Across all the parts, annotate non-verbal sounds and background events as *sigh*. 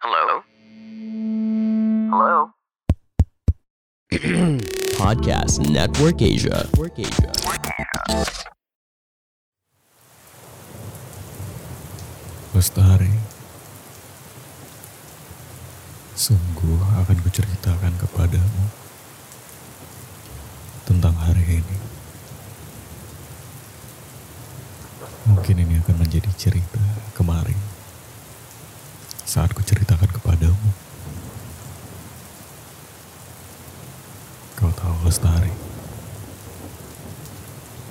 Hello? Hello? *clears throat* Podcast Network Asia. Network Asia. Lestari Sungguh akan kuceritakan kepadamu Tentang hari ini Mungkin ini akan menjadi cerita kemarin Saat kuceritakan kepadamu Kau tahu Lestari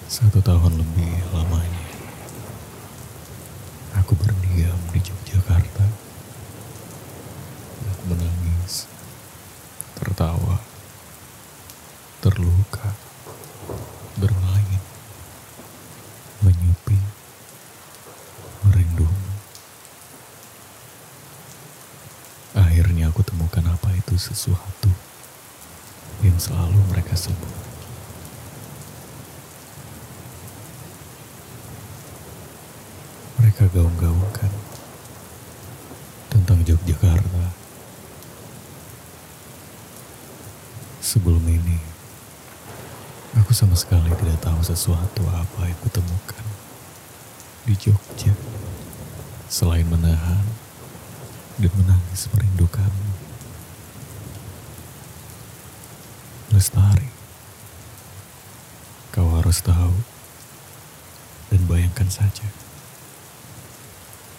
Satu tahun lebih lamanya Aku berdiam di Yogyakarta. Aku menangis, tertawa, terluka, bermain, menyupi, merindumu. Akhirnya aku temukan apa itu sesuatu yang selalu mereka sebut. Mereka gaung-gaungkan tentang Yogyakarta. Sebelum ini, aku sama sekali tidak tahu sesuatu apa yang kutemukan di Jogja. Selain menahan dan menangis merindukanmu. Lestari, kau harus tahu dan bayangkan saja.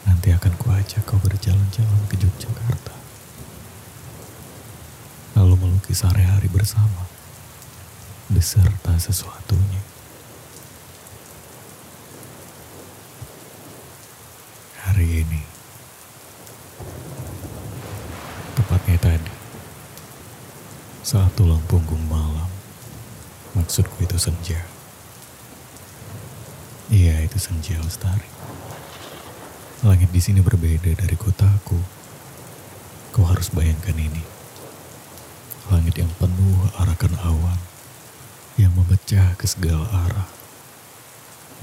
Nanti akan kuajak kau berjalan-jalan ke Yogyakarta. Lalu melukis hari-hari bersama. Beserta sesuatunya. Hari ini. Tepatnya tadi. Saat tulang punggung malam. Maksudku itu senja. Iya, itu senja lestari. Langit di sini berbeda dari kotaku. Kau harus bayangkan ini. Langit yang penuh arakan awan yang memecah ke segala arah.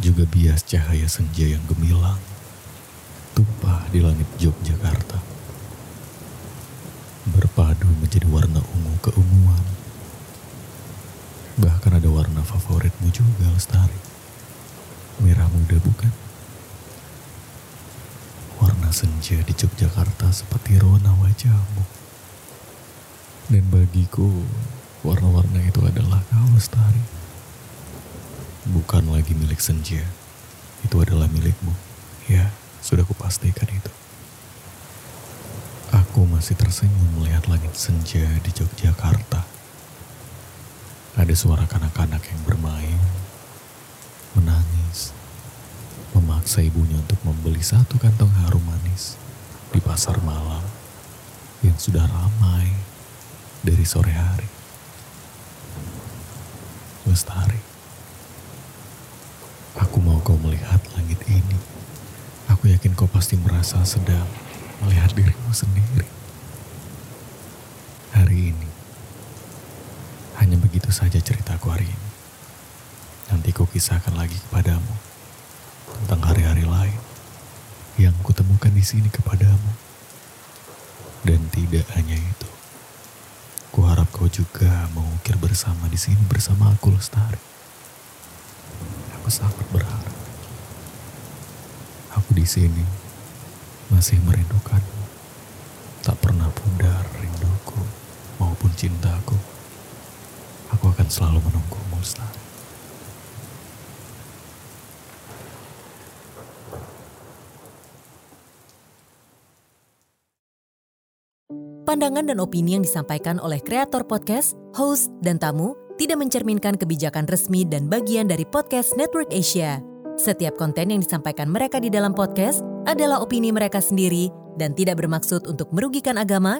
Juga bias cahaya senja yang gemilang tumpah di langit Yogyakarta. Menjadi warna ungu keunguan. Bahkan ada warna favoritmu juga, Lestari. Merah muda bukan? Warna senja di Yogyakarta seperti rona wajahmu. Dan bagiku, warna-warna itu adalah kau lestari. Bukan lagi milik senja, itu adalah milikmu. Ya, sudah kupastikan itu. Masih tersenyum melihat langit senja di Yogyakarta. Ada suara kanak-kanak yang bermain, menangis, memaksa ibunya untuk membeli satu kantong harum manis di pasar malam yang sudah ramai dari sore hari. Lestari, aku mau kau melihat langit ini. Aku yakin kau pasti merasa sedang melihat dirimu sendiri. Hari ini, hanya begitu saja ceritaku hari ini. Nanti ku kisahkan lagi kepadamu tentang hari-hari lain yang kutemukan di sini kepadamu. Dan tidak hanya itu, kuharap kau juga mengukir bersama di sini bersama aku lestari. Aku sangat berharap. Aku di sini masih merindukanmu. Tak pernah pudar rinduku maupun cintaku. Aku akan selalu menunggumu lestari. Pandangan dan opini yang disampaikan oleh kreator podcast, host, dan tamu tidak mencerminkan kebijakan resmi dan bagian dari podcast Network Asia. Setiap konten yang disampaikan mereka di dalam podcast adalah opini mereka sendiri dan tidak bermaksud untuk merugikan agama,